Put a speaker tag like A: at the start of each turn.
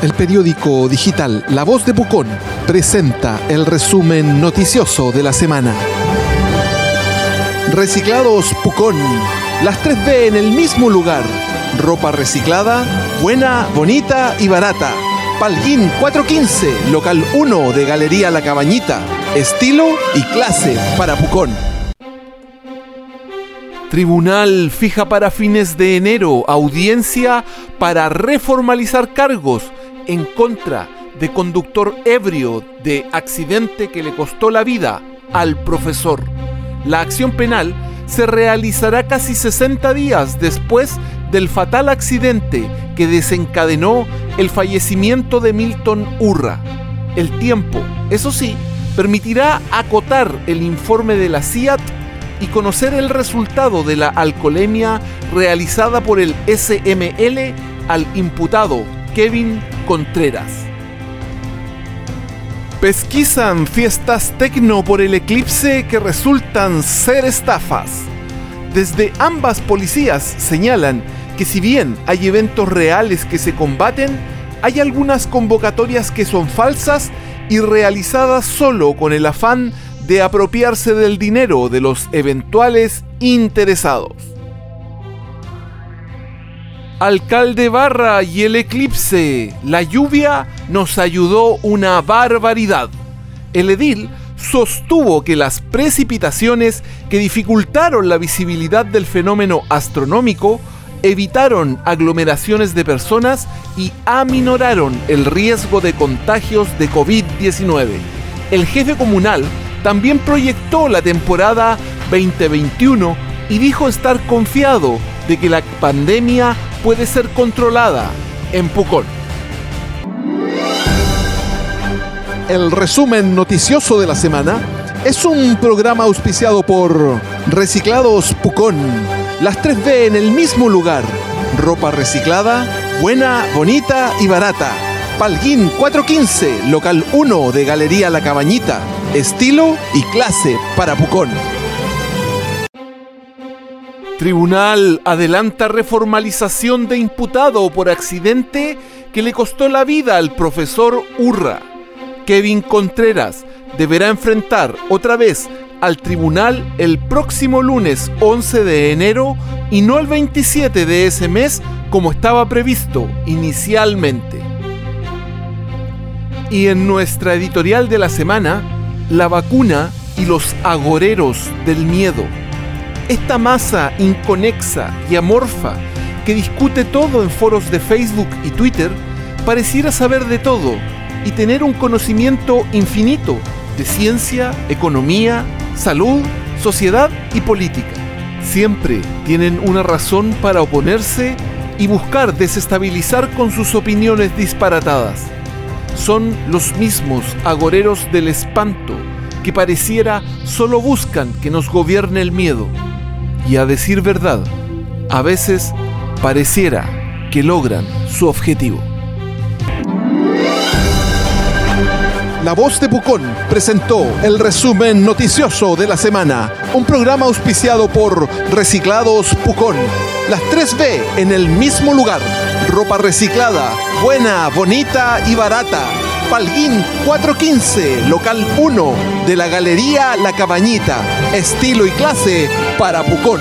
A: El periódico digital La Voz de Pucón presenta el resumen noticioso de la semana. Reciclados Pucón. Las 3B en el mismo lugar. Ropa reciclada, buena, bonita y barata. Palguín 415, local 1 de Galería La Cabañita. Estilo y clase para Pucón. Tribunal fija para fines de enero audiencia para reformalizar cargos en contra de conductor ebrio de accidente que le costó la vida al profesor. La acción penal se realizará casi 60 días después del fatal accidente que desencadenó el fallecimiento de Milton Urra. El tiempo, eso sí, permitirá acotar el informe de la CIAT y conocer el resultado de la alcoholemia realizada por el SML al imputado Kevin Contreras. Pesquisan fiestas tecno por el eclipse que resultan ser estafas. Desde ambas policías señalan que si bien hay eventos reales que se combaten, hay algunas convocatorias que son falsas y realizadas solo con el afán de apropiarse del dinero de los eventuales interesados. Alcalde Barra y el eclipse. La lluvia nos ayudó una barbaridad. El edil sostuvo que las precipitaciones que dificultaron la visibilidad del fenómeno astronómico evitaron aglomeraciones de personas y aminoraron el riesgo de contagios de COVID-19. El jefe comunal también proyectó la temporada 2021 y dijo estar confiado de que la pandemia puede ser controlada en Pucón. El resumen noticioso de la semana es un programa auspiciado por Reciclados Pucón. Las 3B en el mismo lugar. Ropa reciclada, buena, bonita y barata. Palguín 415, local 1 de Galería La Cabañita. Estilo y clase para Pucón. Tribunal adelanta reformalización de imputado por accidente que le costó la vida al profesor Urra. Kevin Contreras deberá enfrentar otra vez al tribunal el próximo lunes 11 de enero y no el 27 de ese mes como estaba previsto inicialmente. Y en nuestra editorial de la semana, la vacuna y los agoreros del miedo. Esta masa inconexa y amorfa que discute todo en foros de Facebook y Twitter pareciera saber de todo y tener un conocimiento infinito de ciencia, economía, salud, sociedad y política. Siempre tienen una razón para oponerse y buscar desestabilizar con sus opiniones disparatadas. Son los mismos agoreros del espanto que pareciera solo buscan que nos gobierne el miedo y a decir verdad, a veces pareciera que logran su objetivo. La voz de Pucón presentó el resumen noticioso de la semana, un programa auspiciado por Reciclados Pucón. Las 3B en el mismo lugar, Ropa reciclada, buena, bonita y barata. Palguín 415, local 1 de la Galería La Cabañita. Estilo y clase para Pucón.